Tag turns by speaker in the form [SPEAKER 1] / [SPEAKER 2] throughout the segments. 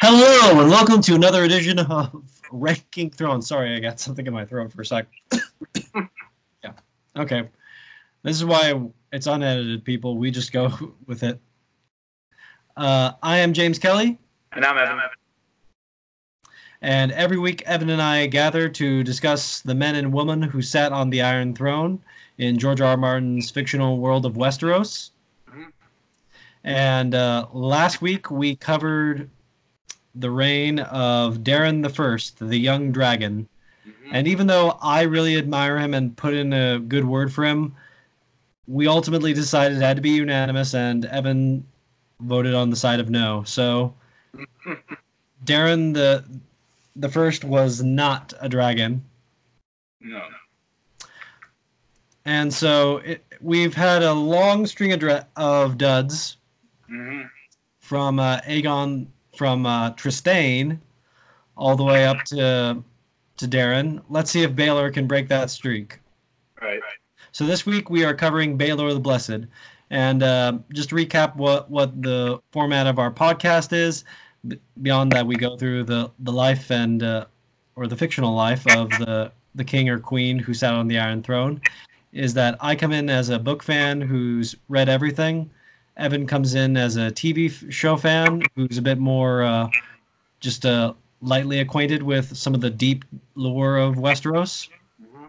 [SPEAKER 1] Hello and welcome to another edition of Ranking Thrones. Sorry, I got something in my throat for a sec. yeah. Okay. This is why it's unedited, people. We just go with it. Uh, I am James Kelly.
[SPEAKER 2] And I'm Evan.
[SPEAKER 1] And every week, Evan and I gather to discuss the men and women who sat on the Iron Throne in George R. R. Martin's fictional world of Westeros. Mm-hmm. And uh, last week, we covered the reign of Daeron the First, the young dragon. Mm-hmm. And even though I really admire him and put in a good word for him, we ultimately decided it had to be unanimous, and Evan voted on the side of no. So Daeron the the first was not a dragon.
[SPEAKER 2] No.
[SPEAKER 1] And so it, we've had a long string of, dra- of duds
[SPEAKER 2] mm-hmm.
[SPEAKER 1] from uh, Aegon, from uh, Trystane, all the way up to to Daeron. Let's see if Baelor can break that streak.
[SPEAKER 2] Right.
[SPEAKER 1] So this week we are covering Baelor the Blessed, and uh, just to recap what what the format of our podcast is beyond that, we go through the the life and uh, or the fictional life of the the king or queen who sat on the Iron Throne. Is that I come in as a book fan who's read everything. Evan comes in as a TV show fan who's a bit more uh, just uh, lightly acquainted with some of the deep lore of Westeros. Mm-hmm.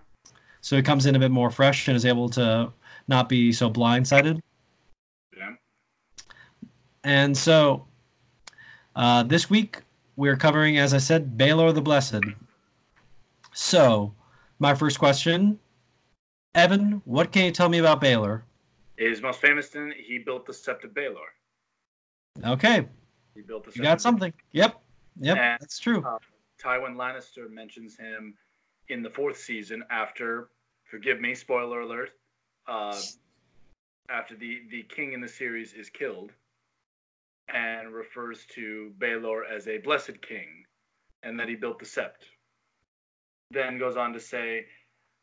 [SPEAKER 1] So he comes in a bit more fresh and is able to not be so blindsided.
[SPEAKER 2] Yeah.
[SPEAKER 1] And so uh, this week, we're covering, as I said, Baelor the Blessed. So, my first question Evan, what can you tell me about Baelor?
[SPEAKER 2] His most famous in he built the Sept of Baelor.
[SPEAKER 1] Okay.
[SPEAKER 2] He built the
[SPEAKER 1] You got something. Yep. Yep. And, that's true.
[SPEAKER 2] Uh, Tywin Lannister mentions him in the fourth season after, forgive me, spoiler alert, uh, after the, the king in the series is killed and refers to Baelor as a blessed king and that he built the sept. Then goes on to say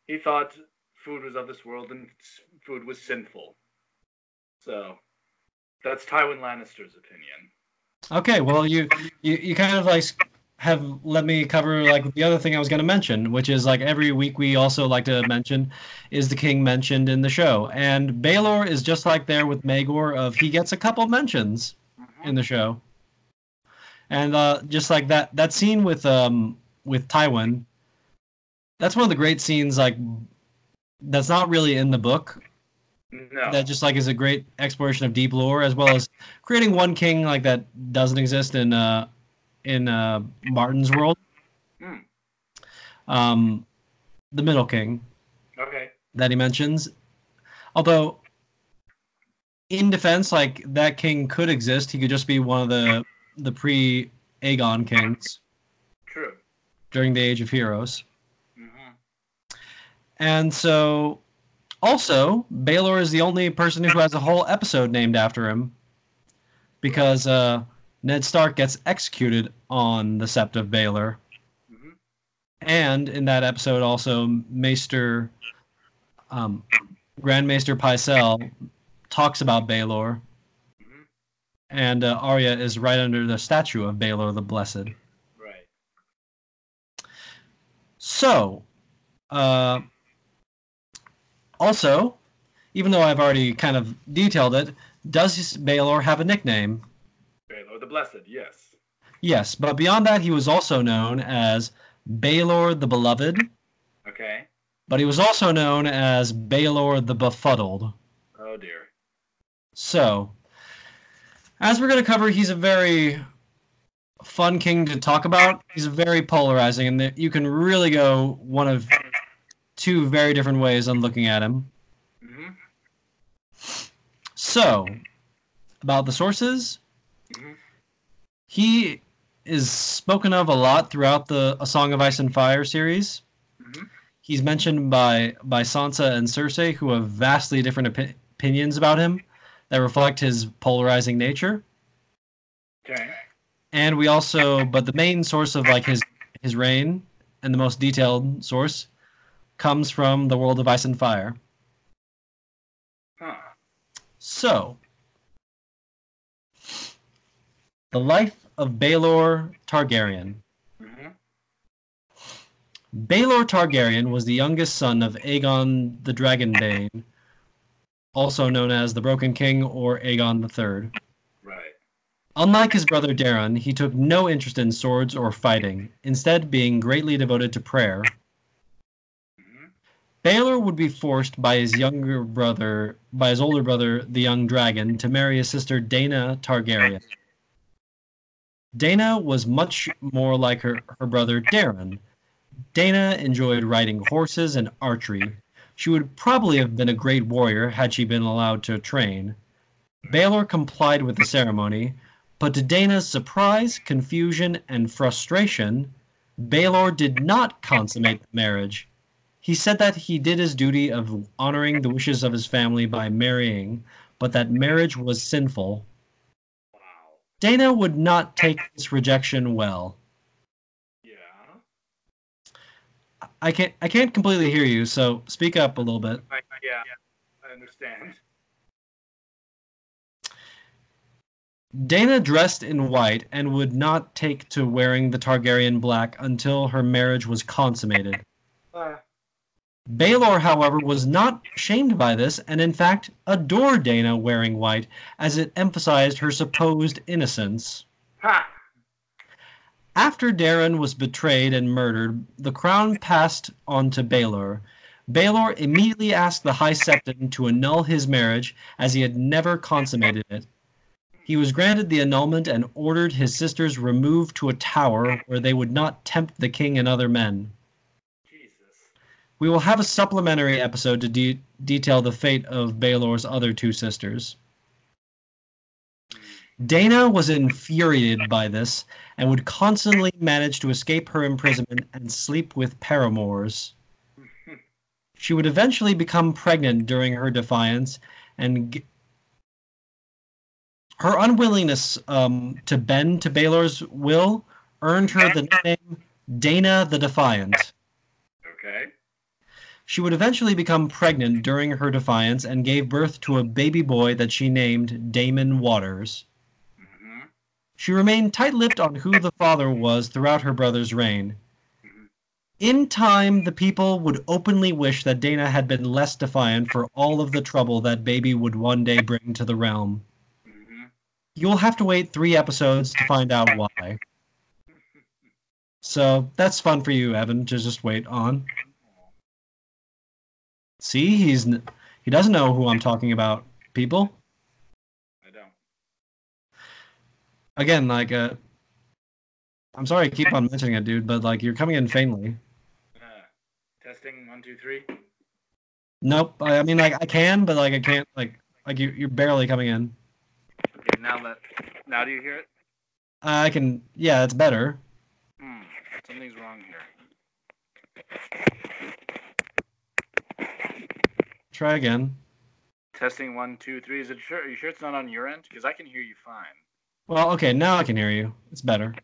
[SPEAKER 2] he thought food was of this world and food was sinful. So that's Tywin Lannister's opinion.
[SPEAKER 1] Okay, well you you, you kind of like have let me cover like the other thing I was going to mention, which is like every week we also like to mention is the king mentioned in the show, and Baelor is just like there with Maegor of he gets a couple mentions in the show. And uh, just like that that scene with um with Tywin, that's one of the great scenes like that's not really in the book.
[SPEAKER 2] No.
[SPEAKER 1] That just like is a great exploration of deep lore as well as creating one king like that doesn't exist in uh in uh Martin's world.
[SPEAKER 2] Mm.
[SPEAKER 1] Um the middle king.
[SPEAKER 2] Okay.
[SPEAKER 1] That he mentions. Although in defense, like that king could exist. He could just be one of the the pre Aegon kings.
[SPEAKER 2] True.
[SPEAKER 1] During the Age of Heroes.
[SPEAKER 2] Mm-hmm.
[SPEAKER 1] And so, also, Baelor is the only person who has a whole episode named after him, because uh, Ned Stark gets executed on the Sept of Baelor. Mm-hmm. And in that episode, also Maester, um, Grand Maester Pycelle talks about Baelor, mm-hmm. and uh, Arya is right under the statue of Baelor the Blessed.
[SPEAKER 2] Right.
[SPEAKER 1] So, uh, also, even though I've already kind of detailed it, does Baelor have a nickname?
[SPEAKER 2] Baelor the Blessed, yes.
[SPEAKER 1] Yes, but beyond that, he was also known as Baelor the Beloved.
[SPEAKER 2] Okay.
[SPEAKER 1] But he was also known as Baelor the Befuddled.
[SPEAKER 2] Oh dear.
[SPEAKER 1] So, as we're going to cover, he's a very fun king to talk about. He's very polarizing, and you can really go one of two very different ways on looking at him.
[SPEAKER 2] Mm-hmm.
[SPEAKER 1] So, about the sources,
[SPEAKER 2] mm-hmm.
[SPEAKER 1] he is spoken of a lot throughout the A Song of Ice and Fire series.
[SPEAKER 2] Mm-hmm.
[SPEAKER 1] He's mentioned by by Sansa and Cersei, who have vastly different opi- opinions about him that reflect his polarizing nature.
[SPEAKER 2] Okay.
[SPEAKER 1] And we also, but the main source of like his his reign and the most detailed source comes from the world of ice and fire.
[SPEAKER 2] Huh.
[SPEAKER 1] So, The life of Baelor Targaryen.
[SPEAKER 2] hmm
[SPEAKER 1] Baelor Targaryen was the youngest son of Aegon the Dragonbane, also known as the Broken King or Aegon III.
[SPEAKER 2] Right.
[SPEAKER 1] Unlike his brother Daeron, he took no interest in swords or fighting, instead being greatly devoted to prayer. Baelor would be forced by his younger brother, by his older brother, the young dragon, to marry his sister Daena Targaryen. Daena was much more like her, her brother Daeron. Daena enjoyed riding horses and archery. She would probably have been a great warrior had she been allowed to train. Baelor complied with the ceremony, but to Daena's surprise, confusion, and frustration, Baelor did not consummate the marriage. He said that he did his duty of honoring the wishes of his family by marrying, but that marriage was sinful.
[SPEAKER 2] Wow.
[SPEAKER 1] Daena would not take this rejection well.
[SPEAKER 2] Yeah.
[SPEAKER 1] I can't I can't completely hear you, so speak up a little bit.
[SPEAKER 2] I, yeah. I understand.
[SPEAKER 1] Daena dressed in white and would not take to wearing the Targaryen black until her marriage was consummated.
[SPEAKER 2] Uh,
[SPEAKER 1] Baelor, however, was not shamed by this and in fact adored Daena wearing white as it emphasized her supposed innocence.
[SPEAKER 2] ha.
[SPEAKER 1] After Daeron was betrayed and murdered, the crown passed on to Baelor. Baelor immediately asked the High Septon to annul his marriage as he had never consummated it. He was granted the annulment and ordered his sisters removed to a tower where they would not tempt the king and other men. We will have a supplementary episode to de- detail the fate of Baelor's other two sisters. Daena was infuriated by this and would constantly manage to escape her imprisonment and sleep with paramours. She would eventually become pregnant during her defiance, and g- her unwillingness um, to bend to Baelor's will earned her the nickname Daena the Defiant. She would eventually become pregnant during her defiance and gave birth to a baby boy that she named Daemon Waters.
[SPEAKER 2] hmm
[SPEAKER 1] She remained tight lipped on who the father was throughout her brother's reign. In time, the people would openly wish that Daena had been less defiant for all of the trouble that baby would one day bring to the realm.
[SPEAKER 2] hmm
[SPEAKER 1] You'll have to wait three episodes to find out why. So that's fun for you, Evan, to just wait on. See, he's he doesn't know who I'm talking about. People,
[SPEAKER 2] I don't.
[SPEAKER 1] again, like uh, I'm sorry I keep on mentioning it, dude, but like you're coming in faintly.
[SPEAKER 2] Uh, testing one, two, three.
[SPEAKER 1] Nope. I, I mean, like I can, but like I can't. Like like you you're barely coming in.
[SPEAKER 2] Okay, now let. Now do you hear it?
[SPEAKER 1] I can. Yeah, it's better.
[SPEAKER 2] Hmm. Something's wrong here.
[SPEAKER 1] Try again.
[SPEAKER 2] Testing one, two, three. Is it sure? Are you sure it's not on your end? Because I can hear you fine.
[SPEAKER 1] Well, okay, now I can hear you. It's better.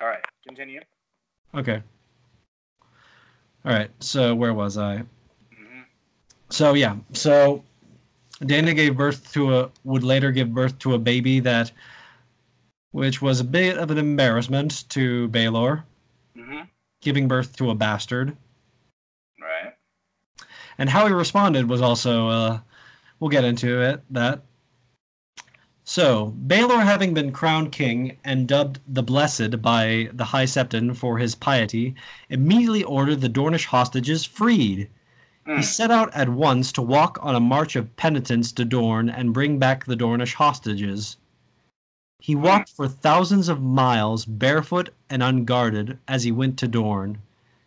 [SPEAKER 2] All right. Continue.
[SPEAKER 1] Okay. All right. So where was I?
[SPEAKER 2] hmm
[SPEAKER 1] So yeah. So Daena gave birth to a would later give birth to a baby that, which was a bit of an embarrassment to Baelor,
[SPEAKER 2] hmm
[SPEAKER 1] giving birth to a bastard. And how he responded was also uh, we'll get into it that. So Baelor having been crowned king and dubbed the blessed by the high septon for his piety immediately ordered the dornish hostages freed. He
[SPEAKER 2] Mm.
[SPEAKER 1] set out at once to walk on a march of penitence to dorne and bring back the dornish hostages. He walked for thousands of miles barefoot and unguarded as he went to dorne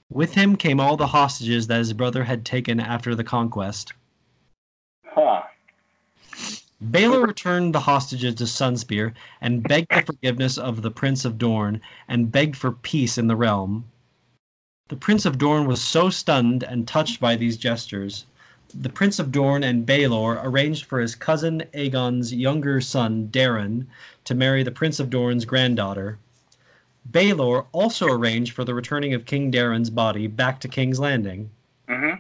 [SPEAKER 1] with him came all the hostages that his brother had taken after the conquest.
[SPEAKER 2] Huh.
[SPEAKER 1] Baelor returned the hostages to Sunspear and begged the forgiveness of the Prince of Dorne and begged for peace in the realm. The Prince of Dorne was so stunned and touched by these gestures. The Prince of Dorne and Baelor arranged for his cousin Aegon's younger son, Daeron, to marry the Prince of Dorne's granddaughter. Baelor also arranged for the returning of King Daeron's body back to King's Landing.
[SPEAKER 2] hmm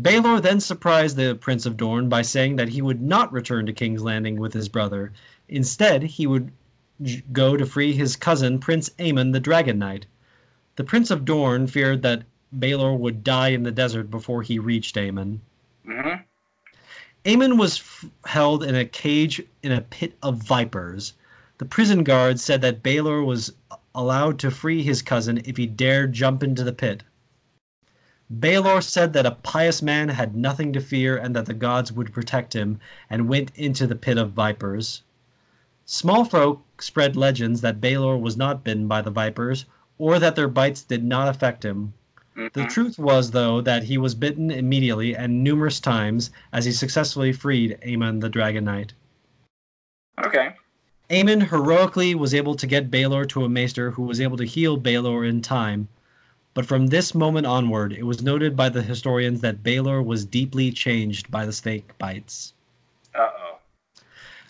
[SPEAKER 1] Baelor then surprised the Prince of Dorne by saying that he would not return to King's Landing with his brother. Instead, he would go to free his cousin, Prince Aemon the Dragon Knight. The Prince of Dorne feared that Baelor would die in the desert before he reached Aemon.
[SPEAKER 2] Mm-hmm.
[SPEAKER 1] Aemon was f- held in a cage in a pit of vipers. The prison guard said that Baelor was allowed to free his cousin if he dared jump into the pit. Baelor said that a pious man had nothing to fear and that the gods would protect him, and went into the pit of vipers. Small folk spread legends that Baelor was not bitten by the vipers, or that their bites did not affect him. The
[SPEAKER 2] Mhm.
[SPEAKER 1] truth was, though, that he was bitten immediately and numerous times as he successfully freed Aemon the Dragon Knight.
[SPEAKER 2] Okay.
[SPEAKER 1] Aemon heroically was able to get Baelor to a maester who was able to heal Baelor in time. But from this moment onward, it was noted by the historians that Baelor was deeply changed by the snake bites.
[SPEAKER 2] Uh oh.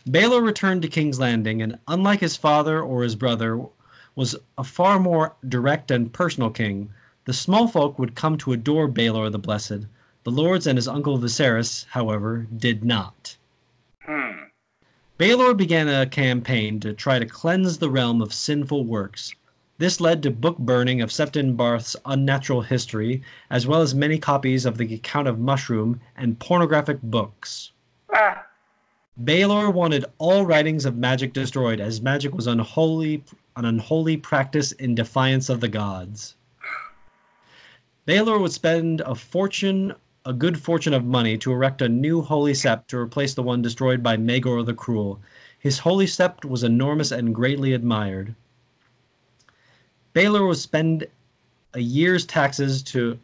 [SPEAKER 1] Baelor returned to King's Landing, and unlike his father or his brother, was a far more direct and personal king. The small folk would come to adore Baelor the Blessed. The lords and his uncle Viserys, however, did not. Baelor began a campaign to try to cleanse the realm of sinful works. This led to book burning of Septon Barth's unnatural history, as well as many copies of the Account of Mushroom and pornographic books.
[SPEAKER 2] Ah.
[SPEAKER 1] Baelor wanted all writings of magic destroyed, as magic was unholy, an unholy practice in defiance of the gods. Baelor would spend a fortune, a good fortune of money, to erect a new holy sept to replace the one destroyed by Maegor the Cruel. His holy sept was enormous and greatly admired. Baelor would spend a year's taxes to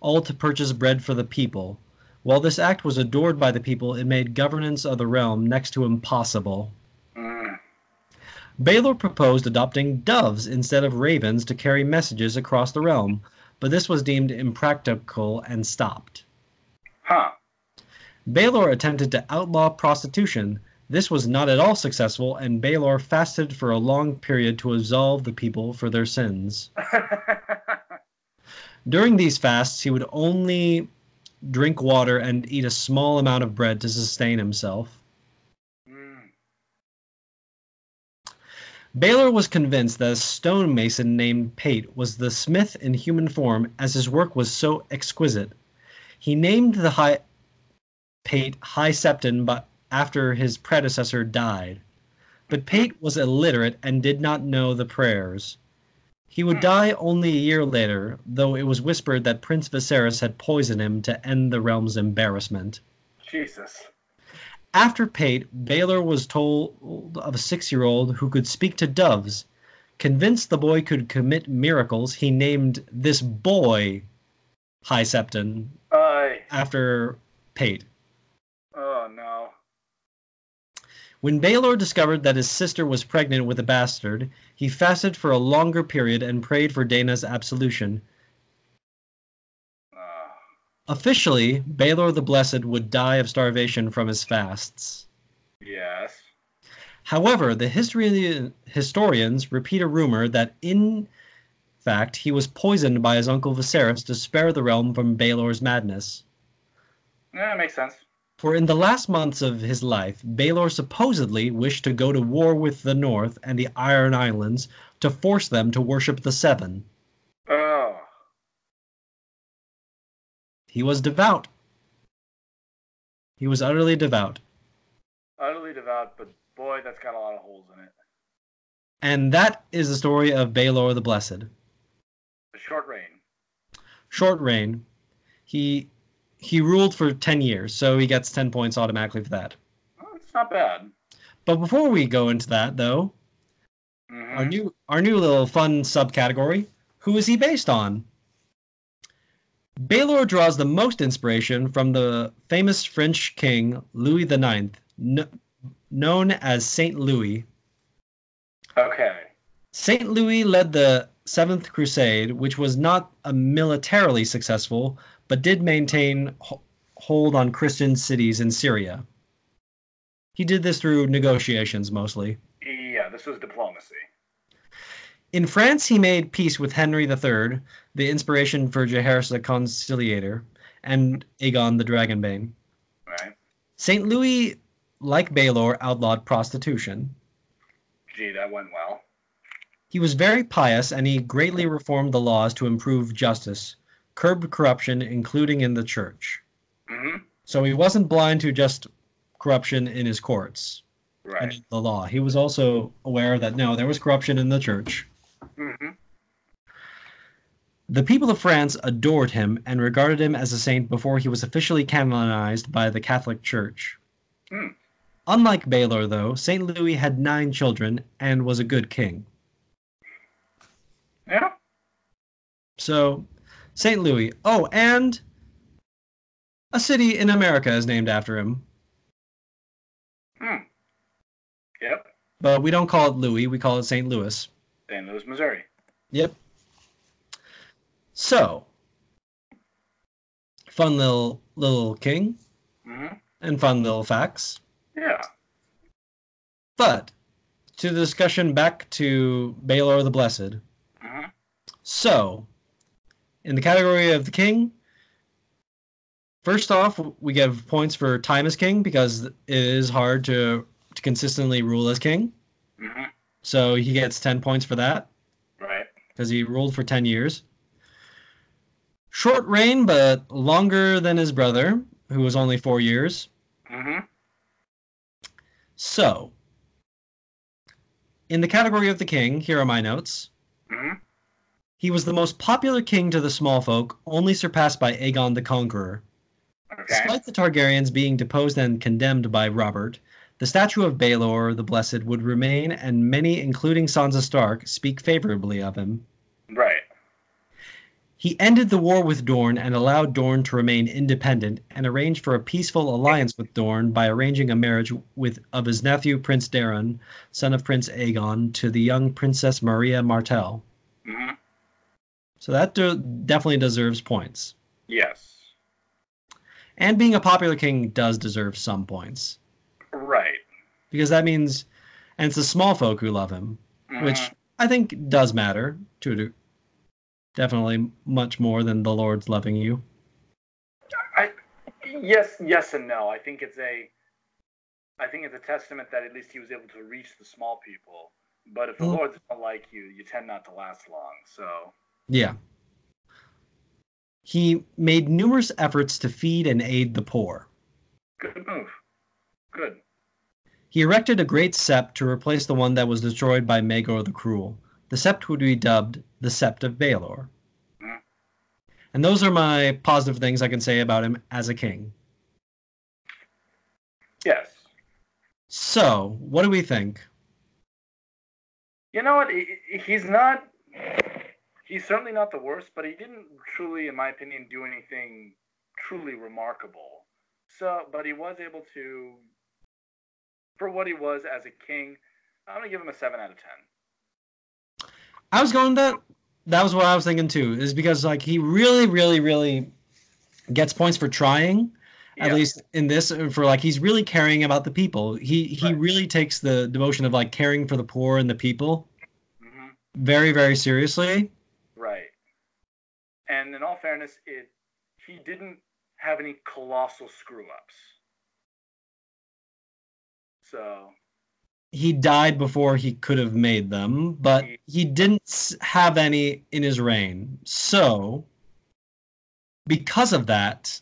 [SPEAKER 1] all to purchase bread for the people. While this act was adored by the people, it made governance of the realm next to impossible.
[SPEAKER 2] Mm.
[SPEAKER 1] Baelor proposed adopting doves instead of ravens to carry messages across the realm, but this was deemed impractical and stopped.
[SPEAKER 2] Huh.
[SPEAKER 1] Baelor attempted to outlaw prostitution. This was not at all successful, and Baelor fasted for a long period to absolve the people for their sins. During these fasts, he would only drink water and eat a small amount of bread to sustain himself. Baelor was convinced that a stonemason named Pate was the smith in human form, as his work was so exquisite. He named the high Pate High Septon, but after his predecessor died. But Pate was illiterate and did not know the prayers. He would die only a year later, though it was whispered that Prince Viserys had poisoned him to end the realm's embarrassment.
[SPEAKER 2] Jesus.
[SPEAKER 1] After Pate, Baelor was told of a six year old who could speak to doves. Convinced the boy could commit miracles, he named this boy High Septon
[SPEAKER 2] Aye.
[SPEAKER 1] after Pate.
[SPEAKER 2] Oh no.
[SPEAKER 1] When Baelor discovered that his sister was pregnant with a bastard, he fasted for a longer period and prayed for Daena's absolution. Officially, Baelor the Blessed would die of starvation from his fasts.
[SPEAKER 2] yes.
[SPEAKER 1] However, the history historians repeat a rumor that in fact he was poisoned by his uncle Viserys to spare the realm from Baelor's madness.
[SPEAKER 2] Yeah, that makes sense.
[SPEAKER 1] For in the last months of his life, Baelor supposedly wished to go to war with the North and the Iron Islands to force them to worship the Seven.
[SPEAKER 2] Oh.
[SPEAKER 1] He was devout. He was utterly devout.
[SPEAKER 2] Utterly devout, but boy, that's got a lot of holes in it.
[SPEAKER 1] And that is the story of Baelor the Blessed.
[SPEAKER 2] The short reign.
[SPEAKER 1] Short reign. He he ruled for 10 years, so he gets 10 points automatically for that.
[SPEAKER 2] Oh, it's not bad.
[SPEAKER 1] But before we go into that though,
[SPEAKER 2] Mhm.
[SPEAKER 1] our new our new little fun subcategory, who is he based on? Baelor draws the most inspiration from the famous French king Louis IX, kn- known as Saint Louis.
[SPEAKER 2] Okay.
[SPEAKER 1] Saint Louis led the Seventh Crusade, which was not a militarily successful, but did maintain ho- hold on Christian cities in Syria. He did this through negotiations mostly.
[SPEAKER 2] Yeah, this was diplomacy.
[SPEAKER 1] In France, he made peace with Henry III, the inspiration for Jaehaerys the Conciliator, and Aegon the Dragonbane.
[SPEAKER 2] Right.
[SPEAKER 1] St. Louis like Baelor, outlawed prostitution.
[SPEAKER 2] Gee, that went well.
[SPEAKER 1] He was very pious and he greatly reformed the laws to improve justice, curbed corruption, including in the church.
[SPEAKER 2] hmm
[SPEAKER 1] So he wasn't blind to just corruption in his courts
[SPEAKER 2] Right.
[SPEAKER 1] in the law. He was also aware that no, there was corruption in the church.
[SPEAKER 2] Hmm
[SPEAKER 1] The people of France adored him and regarded him as a saint before he was officially canonized by the Catholic Church.
[SPEAKER 2] Hmm.
[SPEAKER 1] Unlike Baelor, though, St. Louis had nine children and was a good king.
[SPEAKER 2] Yeah.
[SPEAKER 1] So, St. Louis. Oh, and a city in America is named after him.
[SPEAKER 2] Hmm. Yep.
[SPEAKER 1] But we don't call it Louis, we call it St. Louis.
[SPEAKER 2] St. Louis, Missouri.
[SPEAKER 1] Yep. So, fun little little king
[SPEAKER 2] hmm
[SPEAKER 1] and fun little facts.
[SPEAKER 2] Yeah.
[SPEAKER 1] But to the discussion back to Baelor the Blessed.
[SPEAKER 2] hmm
[SPEAKER 1] So, in the category of the king, first off, we give points for time as king because it is hard to, to consistently rule as king.
[SPEAKER 2] hmm
[SPEAKER 1] So he gets 10 points for that
[SPEAKER 2] Right.
[SPEAKER 1] because he ruled for 10 years. Short reign, but longer than his brother, who was only four years.
[SPEAKER 2] Mm-hmm.
[SPEAKER 1] So, in the category of the king, here are my notes.
[SPEAKER 2] hmm
[SPEAKER 1] He was the most popular king to the small folk, only surpassed by Aegon the Conqueror.
[SPEAKER 2] Okay.
[SPEAKER 1] Despite the Targaryens being deposed and condemned by Robert, the statue of Baelor the Blessed would remain, and many, including Sansa Stark, speak favorably of him.
[SPEAKER 2] Right.
[SPEAKER 1] He ended the war with Dorne and allowed Dorne to remain independent, and arranged for a peaceful alliance with Dorne by arranging a marriage with of his nephew Prince Daeron, son of Prince Aegon, to the young Princess Mariah Martell.
[SPEAKER 2] hmm
[SPEAKER 1] So that de- definitely deserves points.
[SPEAKER 2] Yes.
[SPEAKER 1] And being a popular king does deserve some points. Because that means and it's the small folk who love him
[SPEAKER 2] Mhm.
[SPEAKER 1] which i think does matter to a de- definitely much more than the lord's loving you
[SPEAKER 2] I yes, yes and no. I think it's a I think it's a testament that at least he was able to reach the small people. But if the
[SPEAKER 1] Well-
[SPEAKER 2] Lord doesn't like you, you tend not to last long. So
[SPEAKER 1] yeah he made numerous efforts to feed and aid the poor
[SPEAKER 2] good move. Good.
[SPEAKER 1] He erected a great sept to replace the one that was destroyed by Maegor the Cruel. The sept would be dubbed the Sept of Baelor. And those are my positive things I can say about him as a king.
[SPEAKER 2] Yes.
[SPEAKER 1] So, what do we think?
[SPEAKER 2] You know what? He's not. He's certainly not the worst, but he didn't truly, in my opinion, do anything truly remarkable. So, but he was able to, for what he was as a king, I'm gonna give him a seven out of ten.
[SPEAKER 1] I was going that. That was what I was thinking too. Is because like he really, really, really gets points for trying. At
[SPEAKER 2] Yeah.
[SPEAKER 1] least in this, uh, for like he's really caring about the people. He he
[SPEAKER 2] Right.
[SPEAKER 1] really takes the devotion of like caring for the poor and the people
[SPEAKER 2] hmm
[SPEAKER 1] very, very seriously.
[SPEAKER 2] Right. And in all fairness, it he didn't have any colossal screw ups. So
[SPEAKER 1] He died before he could have made them, but he didn't have any in his reign. So, because of that,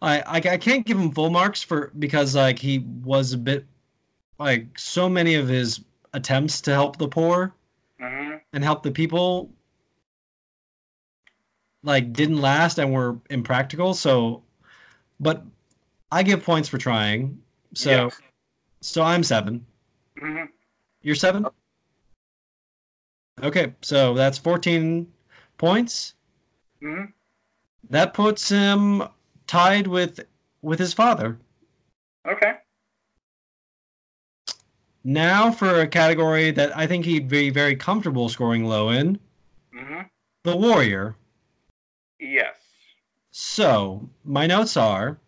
[SPEAKER 1] I, I I can't give him full marks for because like he was a bit like so many of his attempts to help the poor
[SPEAKER 2] hmm
[SPEAKER 1] and help the people like didn't last and were impractical. So, but I give points for trying. So
[SPEAKER 2] Yes.
[SPEAKER 1] so I'm seven.
[SPEAKER 2] hmm
[SPEAKER 1] You're seven? Okay, so that's 14 points.
[SPEAKER 2] hmm
[SPEAKER 1] That puts him tied with with his father.
[SPEAKER 2] Okay.
[SPEAKER 1] Now for a category that I think he'd be very comfortable scoring low in,
[SPEAKER 2] hmm
[SPEAKER 1] the warrior.
[SPEAKER 2] Yes.
[SPEAKER 1] So, my notes are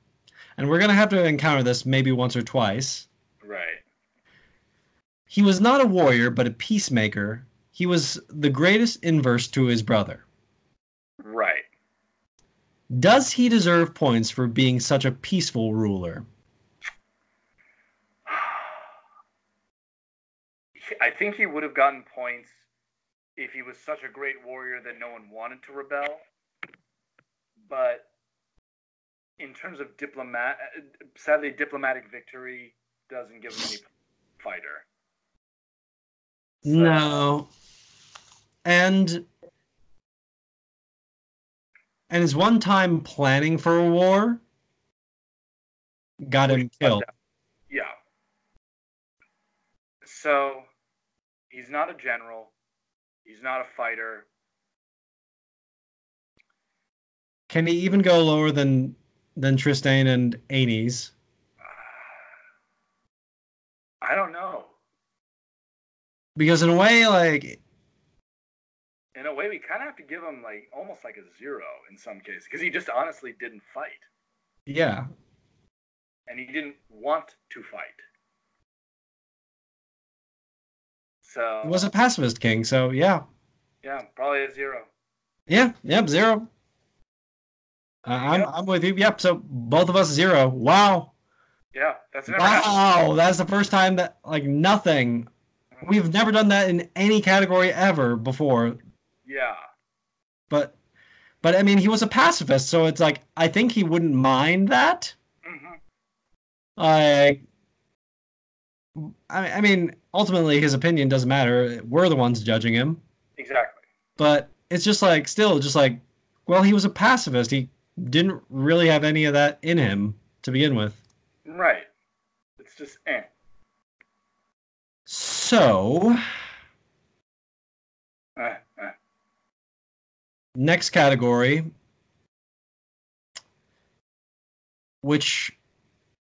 [SPEAKER 1] and we're gonna have to encounter this maybe once or twice.
[SPEAKER 2] Right.
[SPEAKER 1] He was not a warrior, but a peacemaker. He was the greatest inverse to his brother.
[SPEAKER 2] Right.
[SPEAKER 1] Does he deserve points for being such a peaceful ruler?
[SPEAKER 2] I think he would have gotten points if he was such a great warrior that no one wanted to rebel. But in terms of diplomat, sadly, diplomatic victory doesn't give him any fighter. So-
[SPEAKER 1] No. And and his one time planning for a war got him killed.
[SPEAKER 2] Yeah. So he's not a general. He's not a fighter.
[SPEAKER 1] Can he even go lower than than Tristane and Aenys?
[SPEAKER 2] I don't know.
[SPEAKER 1] Because in a way, like
[SPEAKER 2] In a way, we kind of have to give him like almost like a zero in some cases because he just honestly didn't fight
[SPEAKER 1] yeah.
[SPEAKER 2] and he didn't want to fight. So
[SPEAKER 1] He was a pacifist king, so yeah.
[SPEAKER 2] yeah, probably a zero.
[SPEAKER 1] Yeah, yep, zero. Uh, I'm
[SPEAKER 2] Yep.
[SPEAKER 1] I'm with you. Yep, so both of us zero. Wow.
[SPEAKER 2] Yeah, that's happened.
[SPEAKER 1] Wow, that's the first time that like nothing. We've never done that in any category ever before.
[SPEAKER 2] Yeah,
[SPEAKER 1] But but I mean, he was a pacifist, so it's like I think he wouldn't mind that.
[SPEAKER 2] hmm
[SPEAKER 1] Like I I mean, ultimately his opinion doesn't matter. We're the ones judging him.
[SPEAKER 2] exactly.
[SPEAKER 1] But it's just like still just like well, he was a pacifist. He didn't really have any of that in him to begin with.
[SPEAKER 2] Right. It's just eh.
[SPEAKER 1] So,
[SPEAKER 2] eh, eh.
[SPEAKER 1] next category, which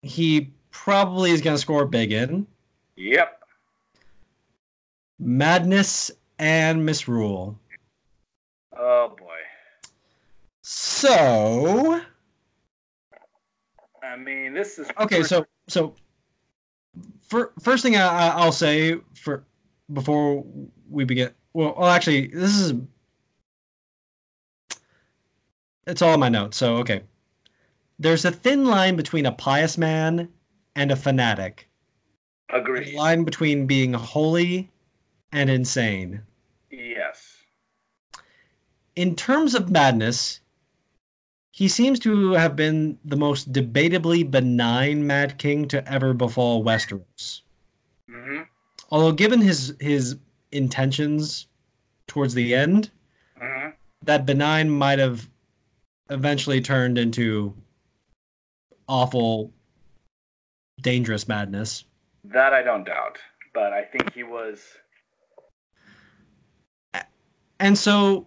[SPEAKER 1] he probably is going to score big in
[SPEAKER 2] Yep.
[SPEAKER 1] Madness and Misrule.
[SPEAKER 2] Oh boy.
[SPEAKER 1] So,
[SPEAKER 2] I mean, this is
[SPEAKER 1] okay, so so fir- first thing I, I'll say for before we begin. Well, well, actually, this is it's all in my notes. So, okay, there's a thin line between a pious man and a fanatic. A line between being holy and insane.
[SPEAKER 2] Yes.
[SPEAKER 1] In terms of madness, he seems to have been the most debatably benign Mad King to ever befall Westeros.
[SPEAKER 2] hmm
[SPEAKER 1] Although, given his his intentions towards the end,
[SPEAKER 2] hmm
[SPEAKER 1] that benign might have eventually turned into awful, dangerous madness.
[SPEAKER 2] That I don't doubt, but I think he was.
[SPEAKER 1] And so,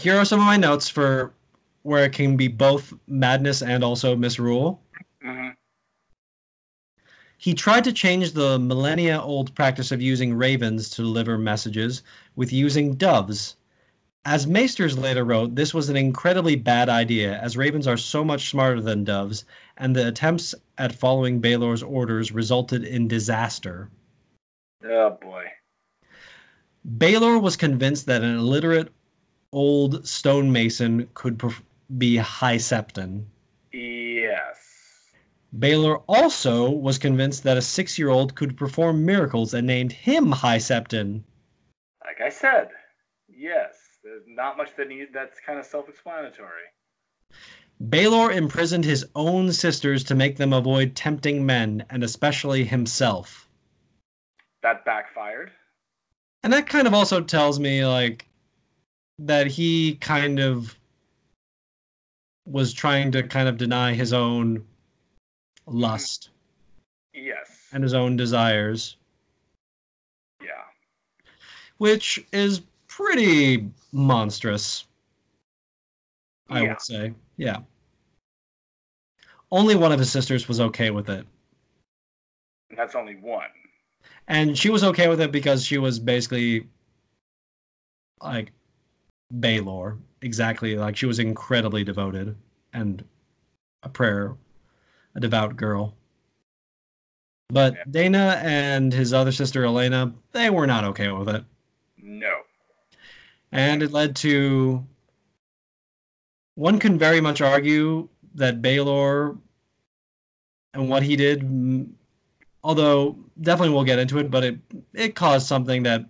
[SPEAKER 1] here are some of my notes for where it can be both madness and also misrule.
[SPEAKER 2] hmm
[SPEAKER 1] He tried to change the millennia old practice of using ravens to deliver messages with using doves. As Maesters later wrote, this was an incredibly bad idea, as ravens are so much smarter than doves, and the attempts at following Baelor's orders resulted in disaster.
[SPEAKER 2] Oh boy.
[SPEAKER 1] Baelor was convinced that an illiterate old stonemason could be High Septon.
[SPEAKER 2] Yes.
[SPEAKER 1] Baelor also was convinced that a six year old could perform miracles and named him High Septon.
[SPEAKER 2] Like I said, yes. There's not much that need. That's kind of self-explanatory.
[SPEAKER 1] Baelor imprisoned his own sisters to make them avoid tempting men, and especially himself.
[SPEAKER 2] That backfired.
[SPEAKER 1] And that kind of also tells me, like, that he kind of was trying to kind of deny his own lust
[SPEAKER 2] Yes.
[SPEAKER 1] and his own desires,
[SPEAKER 2] Yeah.
[SPEAKER 1] which is pretty monstrous. I
[SPEAKER 2] Yeah.
[SPEAKER 1] would say. Yeah. Only one of his sisters was okay with it.
[SPEAKER 2] That's only one.
[SPEAKER 1] And she was okay with it because she was basically like Baelor. Exactly. Like she was incredibly devoted and a prayer, a devout girl. But
[SPEAKER 2] Yeah.
[SPEAKER 1] Daena and his other sister Elaena, they were not okay with it.
[SPEAKER 2] No.
[SPEAKER 1] And it led to one can very much argue that Baelor and what he did although definitely we'll get into it, but it it caused something that,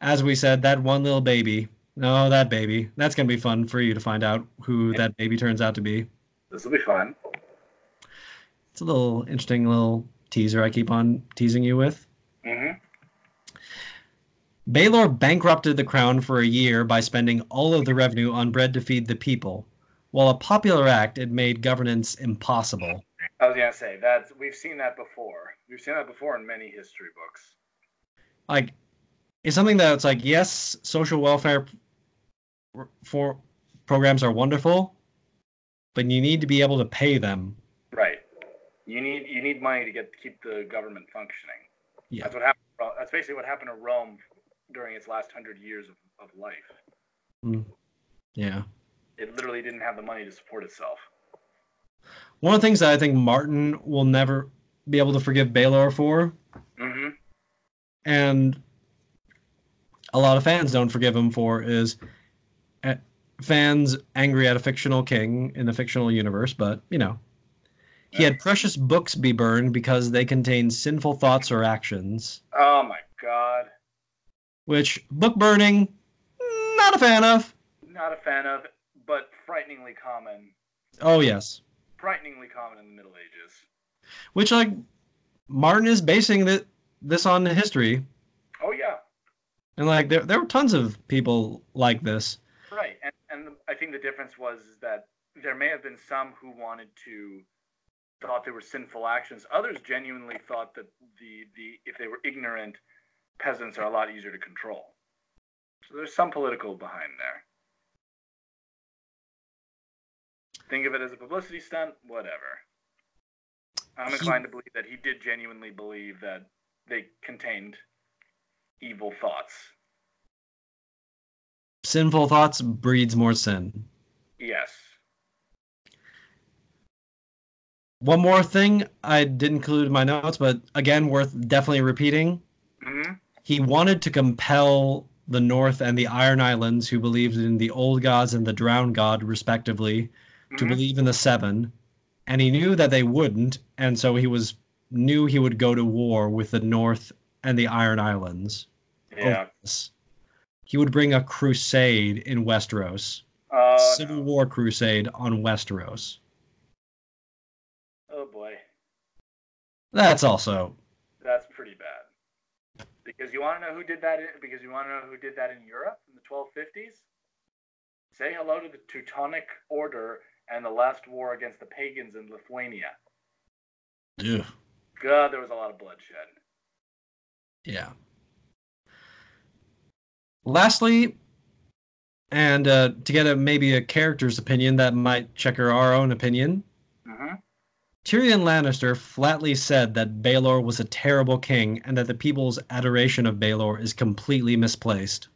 [SPEAKER 1] as we said, that one little baby. No, that baby. That's gonna be fun for you to find out who that baby turns out to be.
[SPEAKER 2] This will be fun.
[SPEAKER 1] It's a little interesting little teaser I keep on teasing you with.
[SPEAKER 2] Mm-hmm.
[SPEAKER 1] Baelor bankrupted the crown for a year by spending all of the revenue on bread to feed the people. While a popular act, it made governance impossible.
[SPEAKER 2] I was gonna say that we've seen that before. We've seen that before in many history books.
[SPEAKER 1] Like, it's something that's like, yes, social welfare for programs are wonderful, but you need to be able to pay them.
[SPEAKER 2] Right. You need you need money to get keep the government functioning.
[SPEAKER 1] Yeah.
[SPEAKER 2] That's what happened. That's basically what happened to Rome during its last hundred years of, of life.
[SPEAKER 1] Yeah.
[SPEAKER 2] It literally didn't have the money to support itself.
[SPEAKER 1] One of the things that I think Martin will never be able to forgive Baelor for,
[SPEAKER 2] hmm
[SPEAKER 1] and a lot of fans don't forgive him for, is fans angry at a fictional king in the fictional universe, but, you know. He had precious books be burned because they contained sinful thoughts or actions,
[SPEAKER 2] Oh my god.
[SPEAKER 1] which book burning, not a fan of.
[SPEAKER 2] Not a fan of, but frighteningly common.
[SPEAKER 1] Oh, yes.
[SPEAKER 2] Frighteningly common in the Middle Ages.
[SPEAKER 1] Which, like, Martin is basing th- this on the history.
[SPEAKER 2] Oh yeah.
[SPEAKER 1] And, like, there, there were tons of people like this.
[SPEAKER 2] Right. And and I think the difference was that there may have been some who wanted to thought they were sinful actions. Others genuinely thought that the the if they were ignorant, peasants are a lot easier to control. So there's some political behind there. Think of it as a publicity stunt, whatever. I'm inclined to believe that he did genuinely believe that they contained evil thoughts.
[SPEAKER 1] Sinful thoughts breeds more sin.
[SPEAKER 2] Yes.
[SPEAKER 1] One more thing I didn't include in my notes, but again, worth definitely repeating.
[SPEAKER 2] hmm
[SPEAKER 1] He wanted to compel the North and the Iron Islands, who believed in the old gods and the drowned god, respectively, to
[SPEAKER 2] Mhm.
[SPEAKER 1] believe in the seven. And he knew that they wouldn't, and so he was knew he would go to war with the North and the Iron Islands.
[SPEAKER 2] Yeah.
[SPEAKER 1] this. He would bring a crusade in Westeros.
[SPEAKER 2] Oh,
[SPEAKER 1] Civil
[SPEAKER 2] no.
[SPEAKER 1] War crusade on Westeros.
[SPEAKER 2] oh boy.
[SPEAKER 1] That's also
[SPEAKER 2] That's pretty bad. Because you want to know who did that? In, because you want to know who did that in Europe in the 1250s? Say hello to the Teutonic Order and the last war against the pagans in Lithuania.
[SPEAKER 1] Yeah.
[SPEAKER 2] God, there was a lot of bloodshed.
[SPEAKER 1] yeah. Lastly, and uh, to get a maybe a character's opinion that might checker our own opinion,
[SPEAKER 2] hmm
[SPEAKER 1] Tyrion Lannister flatly said that Baelor was a terrible king and that the people's adoration of Baelor is completely misplaced.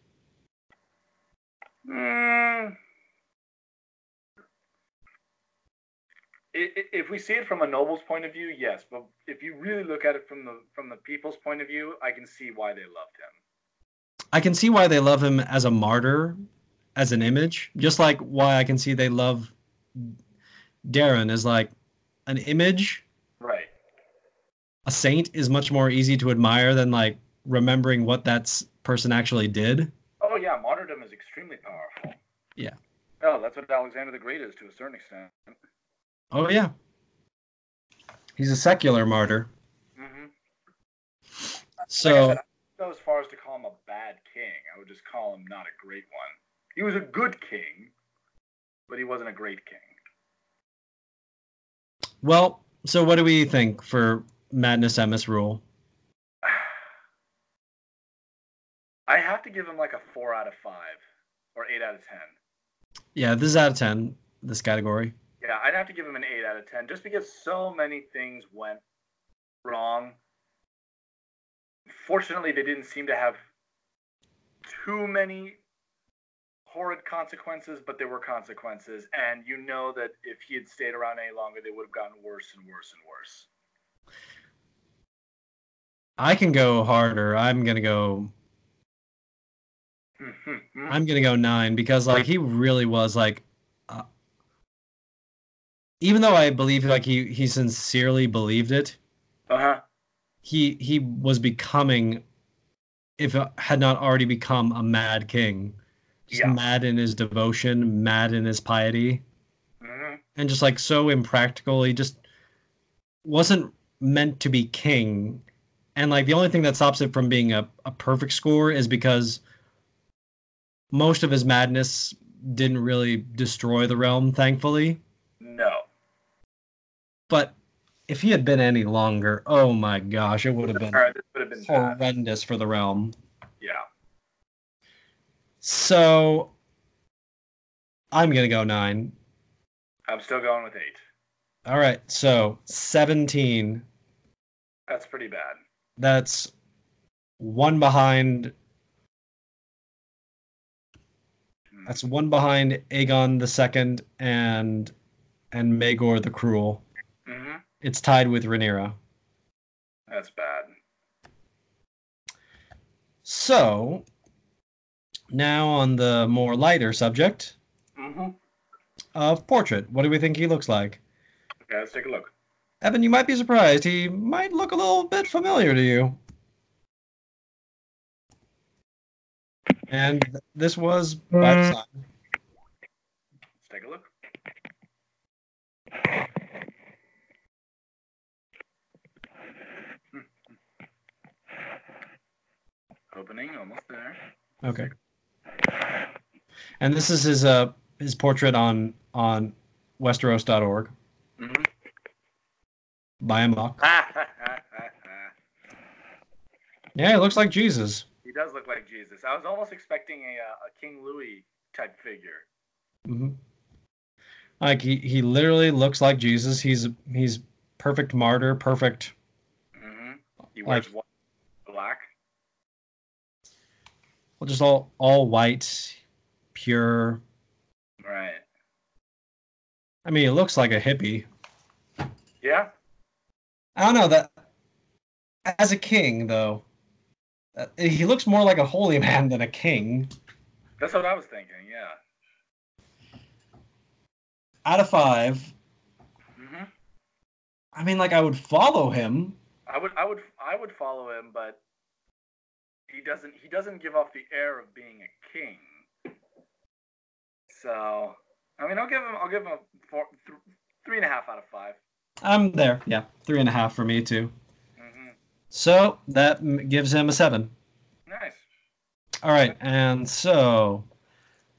[SPEAKER 2] Mm. If we see it from a noble's point of view, yes, but if you really look at it from the from the people's point of view, I can see why they loved him.
[SPEAKER 1] I can see why they love him as a martyr, as an image, just like why I can see they love Daeron as like an image.
[SPEAKER 2] Right.
[SPEAKER 1] A saint is much more easy to admire than like remembering what that person actually did.
[SPEAKER 2] Oh yeah, martyrdom is extremely powerful.
[SPEAKER 1] Yeah.
[SPEAKER 2] Oh, that's what Alexander the Great is to a certain extent.
[SPEAKER 1] Oh yeah, he's a secular martyr.
[SPEAKER 2] hmm
[SPEAKER 1] So
[SPEAKER 2] like I said, I go as far as to call him a bad king. I would just call him not a great one. He was a good king, but he wasn't a great king.
[SPEAKER 1] well, so what do we think for Madness Misrule?
[SPEAKER 2] I have to give him like a four out of five or eight out of ten.
[SPEAKER 1] Yeah, this is out of ten. This category.
[SPEAKER 2] Yeah, I'd have to give him an eight out of ten just because so many things went wrong. Fortunately, they didn't seem to have too many horrid consequences, but there were consequences, and you know that if he had stayed around any longer, they would have gotten worse and worse and worse.
[SPEAKER 1] I can go harder. I'm gonna go. I'm gonna go nine because like he really was like, uh, even though I believe like he he sincerely believed it,
[SPEAKER 2] Uh huh.
[SPEAKER 1] He he was becoming, if it had not already become a mad king, just
[SPEAKER 2] Yeah.
[SPEAKER 1] mad in his devotion, mad in his piety,
[SPEAKER 2] hmm
[SPEAKER 1] and just like so impractical. He just wasn't meant to be king. And like the only thing that stops it from being a, a perfect score is because most of his madness didn't really destroy the realm, thankfully.
[SPEAKER 2] No.
[SPEAKER 1] But if he had been any longer, oh my gosh, it would have been
[SPEAKER 2] right, would have been bad.
[SPEAKER 1] horrendous for the realm.
[SPEAKER 2] Yeah.
[SPEAKER 1] So I'm gonna go nine.
[SPEAKER 2] I'm still going with eight.
[SPEAKER 1] All right, so seventeen.
[SPEAKER 2] That's pretty bad.
[SPEAKER 1] That's one behind.
[SPEAKER 2] Hmm.
[SPEAKER 1] That's one behind Aegon the Second and and Maegor the Cruel. It's tied with Rhaenyra.
[SPEAKER 2] That's bad.
[SPEAKER 1] So now on the more lighter subject
[SPEAKER 2] hmm
[SPEAKER 1] of portrait, what do we think he looks like?
[SPEAKER 2] Okay, let's take a look.
[SPEAKER 1] Evan, you might be surprised. He might look a little bit familiar to you. And this was by design.
[SPEAKER 2] Let's take a look. Opening, almost there.
[SPEAKER 1] Okay. And this is his uh his portrait on on Westeros.org
[SPEAKER 2] Mm-hmm.
[SPEAKER 1] by Amok. Yeah, it looks like Jesus.
[SPEAKER 2] he does look like Jesus. I was almost expecting a, uh, a King Louis type figure.
[SPEAKER 1] hmm Like he he literally looks like Jesus. He's he's perfect martyr, perfect.
[SPEAKER 2] Mm-hmm. He wears
[SPEAKER 1] Like-
[SPEAKER 2] white, black.
[SPEAKER 1] Well, just all all white, pure.
[SPEAKER 2] Right.
[SPEAKER 1] I mean, it looks like a hippie.
[SPEAKER 2] Yeah.
[SPEAKER 1] I don't know that. As a king, though, uh, he looks more like a holy man than a king.
[SPEAKER 2] That's what I was thinking. Yeah.
[SPEAKER 1] Out of five,
[SPEAKER 2] hmm
[SPEAKER 1] I mean, like I would follow him.
[SPEAKER 2] I would, I would, I would follow him, but he doesn't. He doesn't give off the air of being a king. So, I mean, I'll give him. I'll give him a four, th- three and a half out of five.
[SPEAKER 1] I'm there. Yeah, three and a half for me too.
[SPEAKER 2] hmm
[SPEAKER 1] So that gives him a seven.
[SPEAKER 2] Nice.
[SPEAKER 1] All right, and so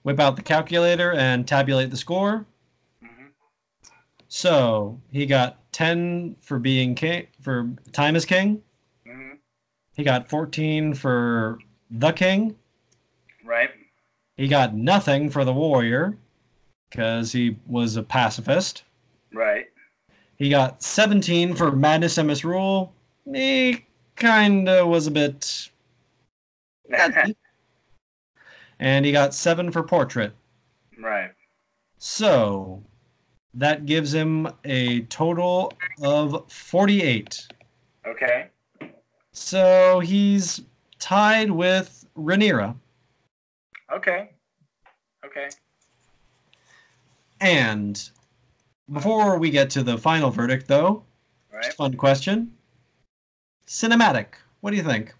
[SPEAKER 1] whip out the calculator and tabulate the score.
[SPEAKER 2] hmm
[SPEAKER 1] So he got ten for being king for time as king. He got fourteen for the king.
[SPEAKER 2] Right.
[SPEAKER 1] He got nothing for the warrior because he was a pacifist.
[SPEAKER 2] Right.
[SPEAKER 1] He got 17 for madness and misrule. He kinda was a bit. and he got seven for portrait.
[SPEAKER 2] right.
[SPEAKER 1] So that gives him a total of 48.
[SPEAKER 2] Okay.
[SPEAKER 1] So he's tied with Rhaenyra.
[SPEAKER 2] Okay. Okay.
[SPEAKER 1] And before we get to the final verdict, though,
[SPEAKER 2] Right.
[SPEAKER 1] fun question. Cinematic. What do you think?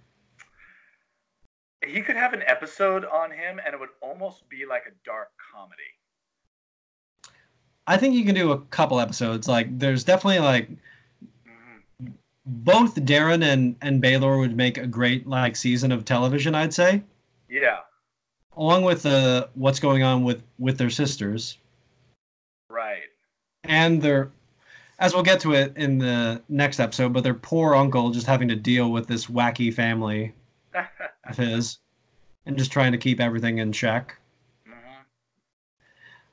[SPEAKER 2] He could have an episode on him, and it would almost be like a dark comedy.
[SPEAKER 1] I think you can do a couple episodes. Like, there's definitely like both Daeron and and Baelor would make a great like season of television. I'd say,
[SPEAKER 2] Yeah.
[SPEAKER 1] along with the what's going on with with their sisters
[SPEAKER 2] Right.
[SPEAKER 1] and their, as we'll get to it in the next episode, but their poor uncle just having to deal with this wacky family of his, and just trying to keep everything in check.
[SPEAKER 2] hmm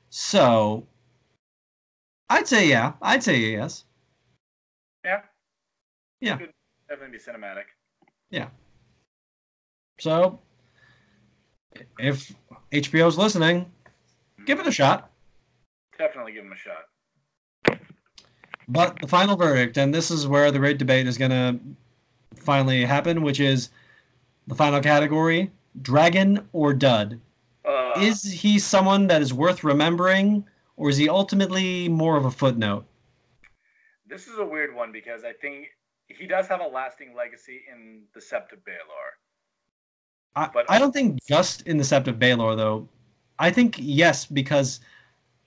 [SPEAKER 1] So, I'd say yeah. I'd say yes.
[SPEAKER 2] Yeah.
[SPEAKER 1] Yeah.
[SPEAKER 2] Could definitely be cinematic. Yeah.
[SPEAKER 1] So, if HBO's listening, give it a shot.
[SPEAKER 2] Definitely give him a shot.
[SPEAKER 1] But the final verdict, and this is where the great debate is going to finally happen, which is the final category dragon or dud.
[SPEAKER 2] Uh,
[SPEAKER 1] Is he someone that is worth remembering, or is he ultimately more of a footnote?
[SPEAKER 2] this is a weird one because I think he does have a lasting legacy in the Sept of Baelor.
[SPEAKER 1] I,
[SPEAKER 2] But-
[SPEAKER 1] I don't think just in the Sept of Baelor though. I think yes because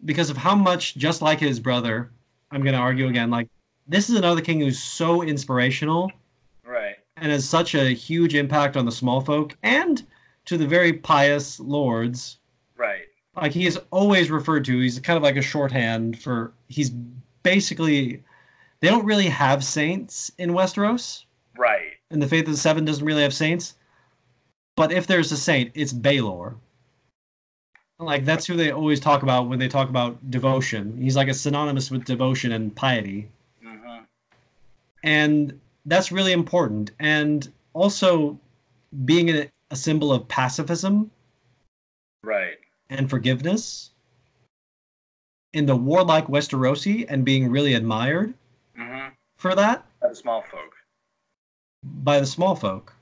[SPEAKER 1] because of how much just like his brother, I'm going to argue again like this is another king who's so inspirational
[SPEAKER 2] Right.
[SPEAKER 1] and has such a huge impact on the small folk and to the very pious lords.
[SPEAKER 2] Right.
[SPEAKER 1] Like he is always referred to. He's kind of like a shorthand for he's basically they don't really have saints in Westeros.
[SPEAKER 2] Right.
[SPEAKER 1] And the Faith of the Seven doesn't really have saints. But if there's a saint, it's Baelor. Like that's who they always talk about when they talk about devotion. He's like a synonymous with devotion and piety.
[SPEAKER 2] hmm
[SPEAKER 1] And that's really important. And also being a, a symbol of pacifism
[SPEAKER 2] Right.
[SPEAKER 1] and forgiveness in the warlike Westerosi and being really admired for that
[SPEAKER 2] By the small folk.
[SPEAKER 1] by the small folk.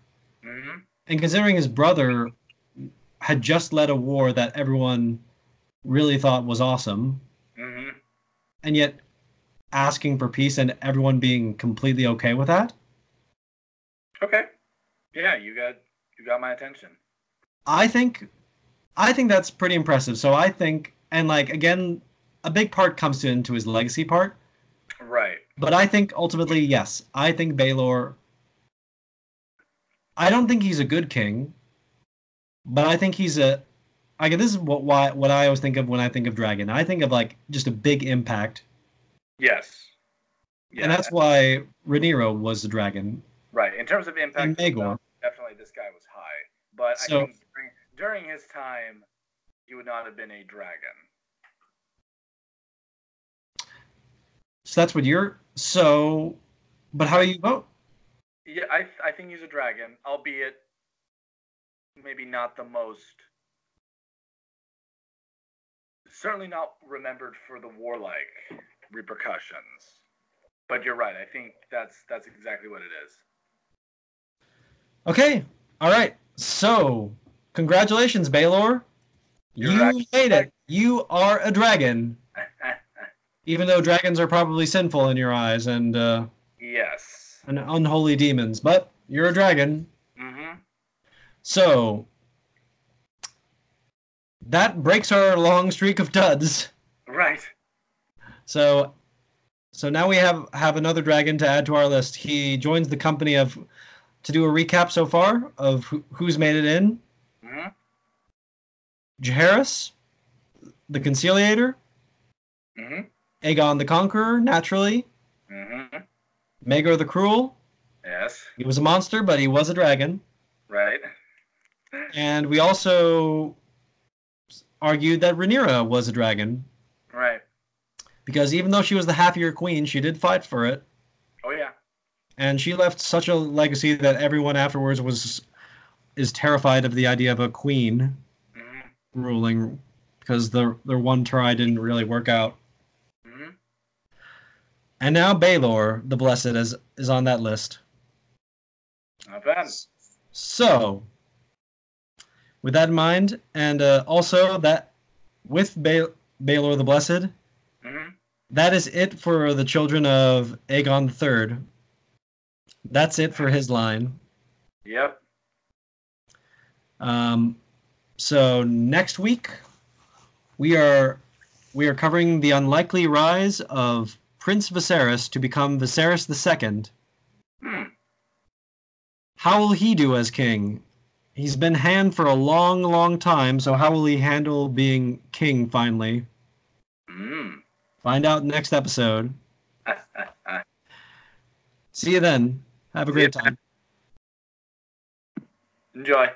[SPEAKER 2] hmm
[SPEAKER 1] And considering his brother had just led a war that everyone really thought was awesome,
[SPEAKER 2] hmm
[SPEAKER 1] and yet asking for peace and everyone being completely okay with that,
[SPEAKER 2] Okay. Yeah, you got you got my attention.
[SPEAKER 1] I think I think that's pretty impressive. So I think and like again, a big part comes into his legacy part.
[SPEAKER 2] Right.
[SPEAKER 1] But I think ultimately, yes, I think Baelor. I don't think he's a good king, but I think he's a. I this is what why what I always think of when I think of dragon. I think of like just a big impact,
[SPEAKER 2] Yes. Yeah.
[SPEAKER 1] and that's why Rhaenyra was the dragon.
[SPEAKER 2] right. In terms of impact,
[SPEAKER 1] And Maegor.
[SPEAKER 2] definitely this guy was high. But
[SPEAKER 1] So-
[SPEAKER 2] I think during, during his time, he would not have been a dragon.
[SPEAKER 1] So that's what you're. So, but how do you vote?
[SPEAKER 2] Yeah, I I think he's a dragon, albeit maybe not the most. Certainly not remembered for the warlike repercussions. But you're right. I think that's that's exactly what it is.
[SPEAKER 1] Okay, all right. So, congratulations, Baelor.
[SPEAKER 2] You're
[SPEAKER 1] you made it. You are a dragon. Even though dragons are probably sinful in your eyes and uh,
[SPEAKER 2] yes.
[SPEAKER 1] and unholy demons, but you're a dragon.
[SPEAKER 2] hmm
[SPEAKER 1] So that breaks our long streak of duds.
[SPEAKER 2] Right.
[SPEAKER 1] So so now we have have another dragon to add to our list. He joins the company of to do a recap so far of who, who's made it in.
[SPEAKER 2] hmm
[SPEAKER 1] Jaehaerys, the Conciliator,
[SPEAKER 2] hmm
[SPEAKER 1] Aegon the Conqueror, naturally,
[SPEAKER 2] Mm-hmm.
[SPEAKER 1] Maegor the Cruel.
[SPEAKER 2] Yes.
[SPEAKER 1] He was a monster, but he was a dragon.
[SPEAKER 2] Right.
[SPEAKER 1] And we also argued that Rhaenyra was a dragon
[SPEAKER 2] Right.
[SPEAKER 1] because even though she was the half-year queen, she did fight for it,
[SPEAKER 2] Oh yeah.
[SPEAKER 1] and she left such a legacy that everyone afterwards was is terrified of the idea of a queen
[SPEAKER 2] hmm
[SPEAKER 1] ruling because their their one try didn't really work out. And now Baelor, the Blessed, is is on that list.
[SPEAKER 2] Not bad.
[SPEAKER 1] So, with that in mind, and uh, also that with ba- Baelor the Blessed,
[SPEAKER 2] hmm
[SPEAKER 1] that is it for the children of Aegon III. That's it for his line.
[SPEAKER 2] Yep.
[SPEAKER 1] Um, so next week we are we are covering the unlikely rise of Prince Viserys to become Viserys II.
[SPEAKER 2] Hmm.
[SPEAKER 1] How will he do as king? He's been hand for a long, long time, so how will he handle being king finally?
[SPEAKER 2] Mm.
[SPEAKER 1] Find out next episode. See you then. Have a great time.
[SPEAKER 2] Enjoy.